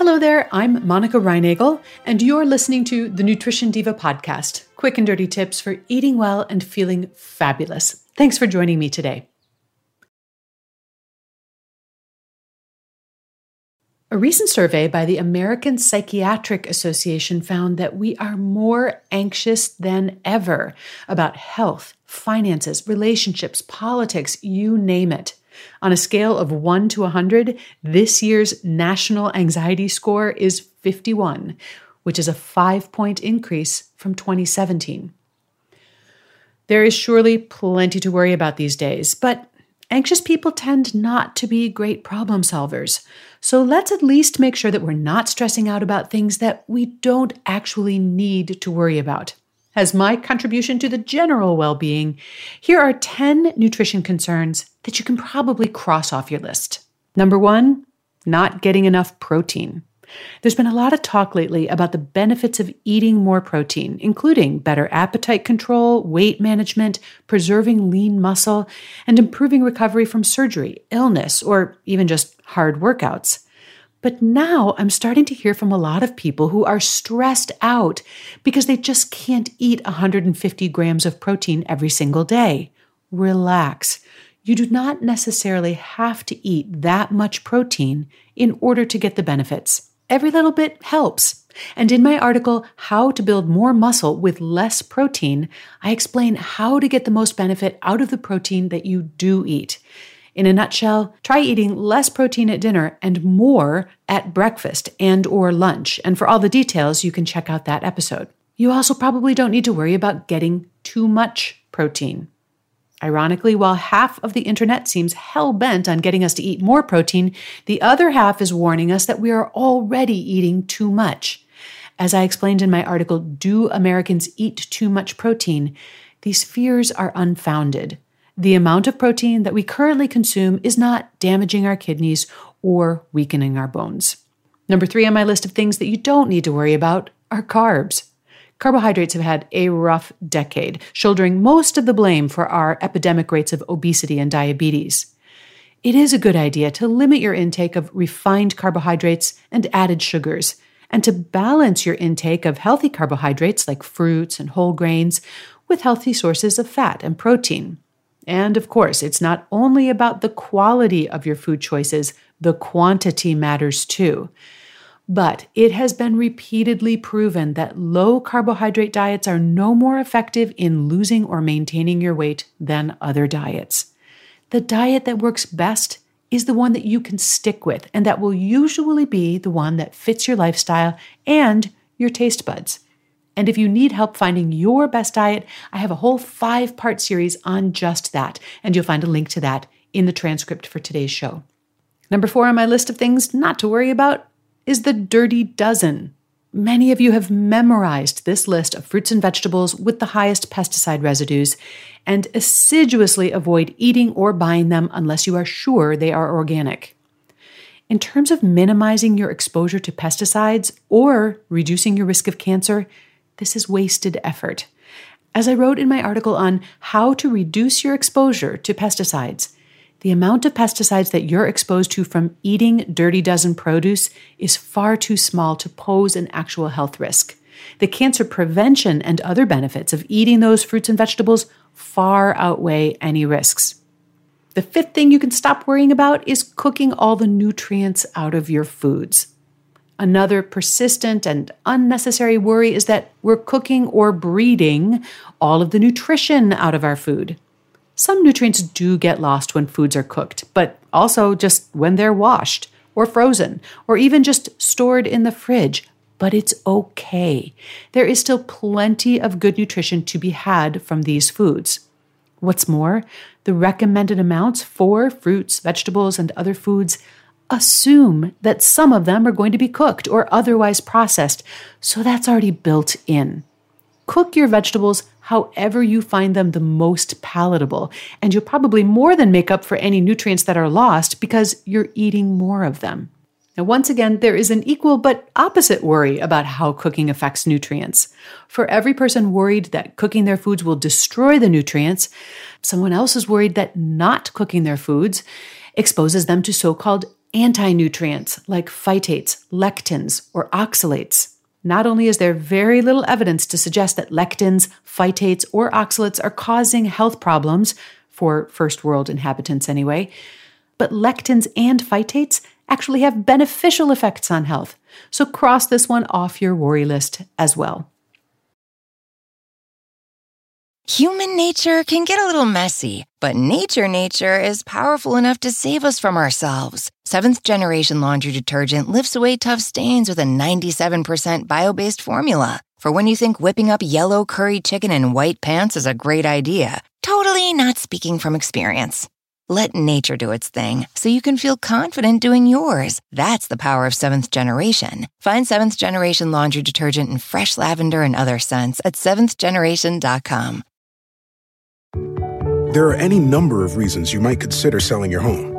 Hello there, I'm Monica Reinagel, and you're listening to the Nutrition Diva podcast quick and dirty tips for eating well and feeling fabulous. Thanks for joining me today. A recent survey by the American Psychiatric Association found that we are more anxious than ever about health, finances, relationships, politics, you name it. On a scale of 1 to 100, this year's national anxiety score is 51, which is a five point increase from 2017. There is surely plenty to worry about these days, but anxious people tend not to be great problem solvers. So let's at least make sure that we're not stressing out about things that we don't actually need to worry about. As my contribution to the general well being, here are 10 nutrition concerns that you can probably cross off your list. Number one, not getting enough protein. There's been a lot of talk lately about the benefits of eating more protein, including better appetite control, weight management, preserving lean muscle, and improving recovery from surgery, illness, or even just hard workouts. But now I'm starting to hear from a lot of people who are stressed out because they just can't eat 150 grams of protein every single day. Relax. You do not necessarily have to eat that much protein in order to get the benefits. Every little bit helps. And in my article, How to Build More Muscle with Less Protein, I explain how to get the most benefit out of the protein that you do eat. In a nutshell, try eating less protein at dinner and more at breakfast and or lunch. And for all the details, you can check out that episode. You also probably don't need to worry about getting too much protein. Ironically, while half of the internet seems hell bent on getting us to eat more protein, the other half is warning us that we are already eating too much. As I explained in my article, Do Americans Eat Too Much Protein? These fears are unfounded. The amount of protein that we currently consume is not damaging our kidneys or weakening our bones. Number three on my list of things that you don't need to worry about are carbs. Carbohydrates have had a rough decade, shouldering most of the blame for our epidemic rates of obesity and diabetes. It is a good idea to limit your intake of refined carbohydrates and added sugars, and to balance your intake of healthy carbohydrates like fruits and whole grains with healthy sources of fat and protein. And of course, it's not only about the quality of your food choices, the quantity matters too. But it has been repeatedly proven that low carbohydrate diets are no more effective in losing or maintaining your weight than other diets. The diet that works best is the one that you can stick with, and that will usually be the one that fits your lifestyle and your taste buds. And if you need help finding your best diet, I have a whole five part series on just that. And you'll find a link to that in the transcript for today's show. Number four on my list of things not to worry about is the dirty dozen. Many of you have memorized this list of fruits and vegetables with the highest pesticide residues and assiduously avoid eating or buying them unless you are sure they are organic. In terms of minimizing your exposure to pesticides or reducing your risk of cancer, this is wasted effort. As I wrote in my article on how to reduce your exposure to pesticides, the amount of pesticides that you're exposed to from eating Dirty Dozen produce is far too small to pose an actual health risk. The cancer prevention and other benefits of eating those fruits and vegetables far outweigh any risks. The fifth thing you can stop worrying about is cooking all the nutrients out of your foods. Another persistent and unnecessary worry is that we're cooking or breeding all of the nutrition out of our food. Some nutrients do get lost when foods are cooked, but also just when they're washed or frozen or even just stored in the fridge. But it's okay. There is still plenty of good nutrition to be had from these foods. What's more, the recommended amounts for fruits, vegetables, and other foods assume that some of them are going to be cooked or otherwise processed, so that's already built in. Cook your vegetables however you find them the most palatable, and you'll probably more than make up for any nutrients that are lost because you're eating more of them. Now, once again, there is an equal but opposite worry about how cooking affects nutrients. For every person worried that cooking their foods will destroy the nutrients, someone else is worried that not cooking their foods exposes them to so called anti nutrients like phytates, lectins, or oxalates. Not only is there very little evidence to suggest that lectins, phytates, or oxalates are causing health problems, for first world inhabitants anyway, but lectins and phytates actually have beneficial effects on health. So cross this one off your worry list as well. Human nature can get a little messy, but nature nature is powerful enough to save us from ourselves. Seventh generation laundry detergent lifts away tough stains with a 97% bio based formula. For when you think whipping up yellow curry chicken in white pants is a great idea, totally not speaking from experience. Let nature do its thing so you can feel confident doing yours. That's the power of seventh generation. Find seventh generation laundry detergent in fresh lavender and other scents at seventhgeneration.com. There are any number of reasons you might consider selling your home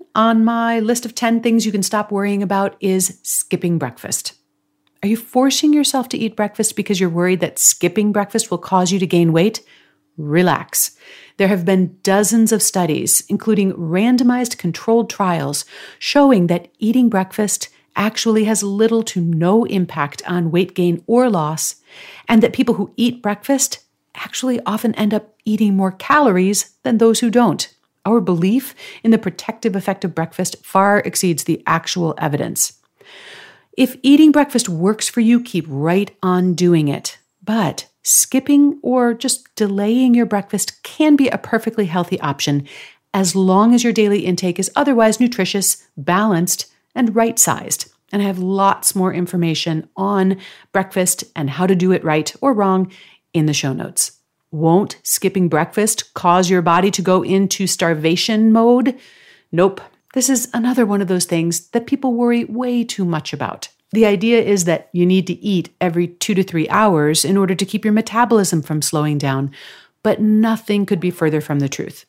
on my list of 10 things you can stop worrying about is skipping breakfast. Are you forcing yourself to eat breakfast because you're worried that skipping breakfast will cause you to gain weight? Relax. There have been dozens of studies, including randomized controlled trials, showing that eating breakfast actually has little to no impact on weight gain or loss, and that people who eat breakfast actually often end up eating more calories than those who don't. Our belief in the protective effect of breakfast far exceeds the actual evidence. If eating breakfast works for you, keep right on doing it. But skipping or just delaying your breakfast can be a perfectly healthy option as long as your daily intake is otherwise nutritious, balanced, and right sized. And I have lots more information on breakfast and how to do it right or wrong in the show notes. Won't skipping breakfast cause your body to go into starvation mode? Nope. This is another one of those things that people worry way too much about. The idea is that you need to eat every two to three hours in order to keep your metabolism from slowing down, but nothing could be further from the truth.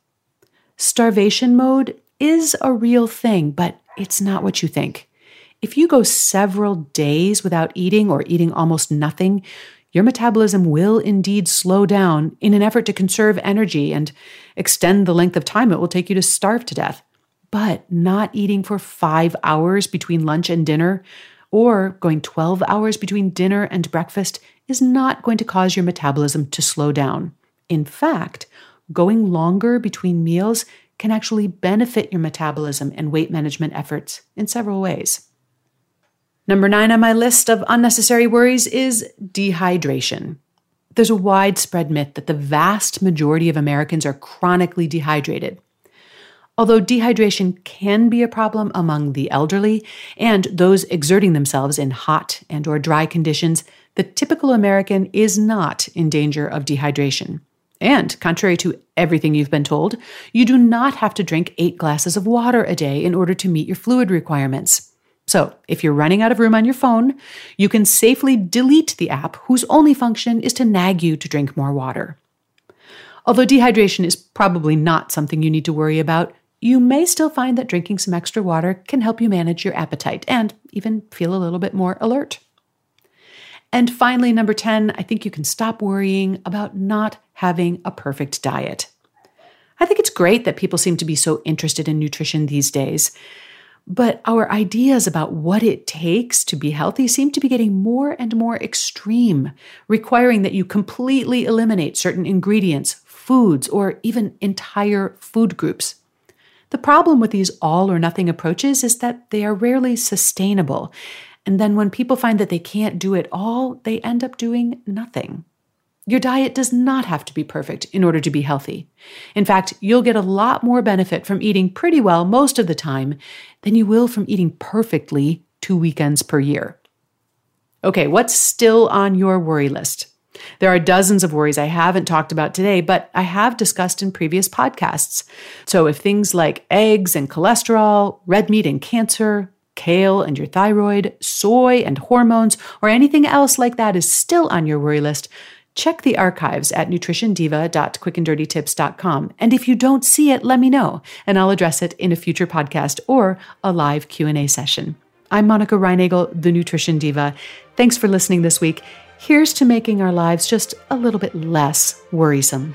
Starvation mode is a real thing, but it's not what you think. If you go several days without eating or eating almost nothing, your metabolism will indeed slow down in an effort to conserve energy and extend the length of time it will take you to starve to death. But not eating for five hours between lunch and dinner, or going 12 hours between dinner and breakfast, is not going to cause your metabolism to slow down. In fact, going longer between meals can actually benefit your metabolism and weight management efforts in several ways. Number nine on my list of unnecessary worries is dehydration. There's a widespread myth that the vast majority of Americans are chronically dehydrated. Although dehydration can be a problem among the elderly and those exerting themselves in hot and or dry conditions, the typical American is not in danger of dehydration. And contrary to everything you've been told, you do not have to drink 8 glasses of water a day in order to meet your fluid requirements. So, if you're running out of room on your phone, you can safely delete the app whose only function is to nag you to drink more water. Although dehydration is probably not something you need to worry about, you may still find that drinking some extra water can help you manage your appetite and even feel a little bit more alert. And finally, number 10, I think you can stop worrying about not having a perfect diet. I think it's great that people seem to be so interested in nutrition these days. But our ideas about what it takes to be healthy seem to be getting more and more extreme, requiring that you completely eliminate certain ingredients, foods, or even entire food groups. The problem with these all or nothing approaches is that they are rarely sustainable. And then when people find that they can't do it all, they end up doing nothing. Your diet does not have to be perfect in order to be healthy. In fact, you'll get a lot more benefit from eating pretty well most of the time than you will from eating perfectly two weekends per year. Okay, what's still on your worry list? There are dozens of worries I haven't talked about today, but I have discussed in previous podcasts. So if things like eggs and cholesterol, red meat and cancer, kale and your thyroid, soy and hormones, or anything else like that is still on your worry list, Check the archives at nutritiondiva.quickanddirtytips.com. And if you don't see it, let me know, and I'll address it in a future podcast or a live Q&A session. I'm Monica Reinagel, the Nutrition Diva. Thanks for listening this week. Here's to making our lives just a little bit less worrisome.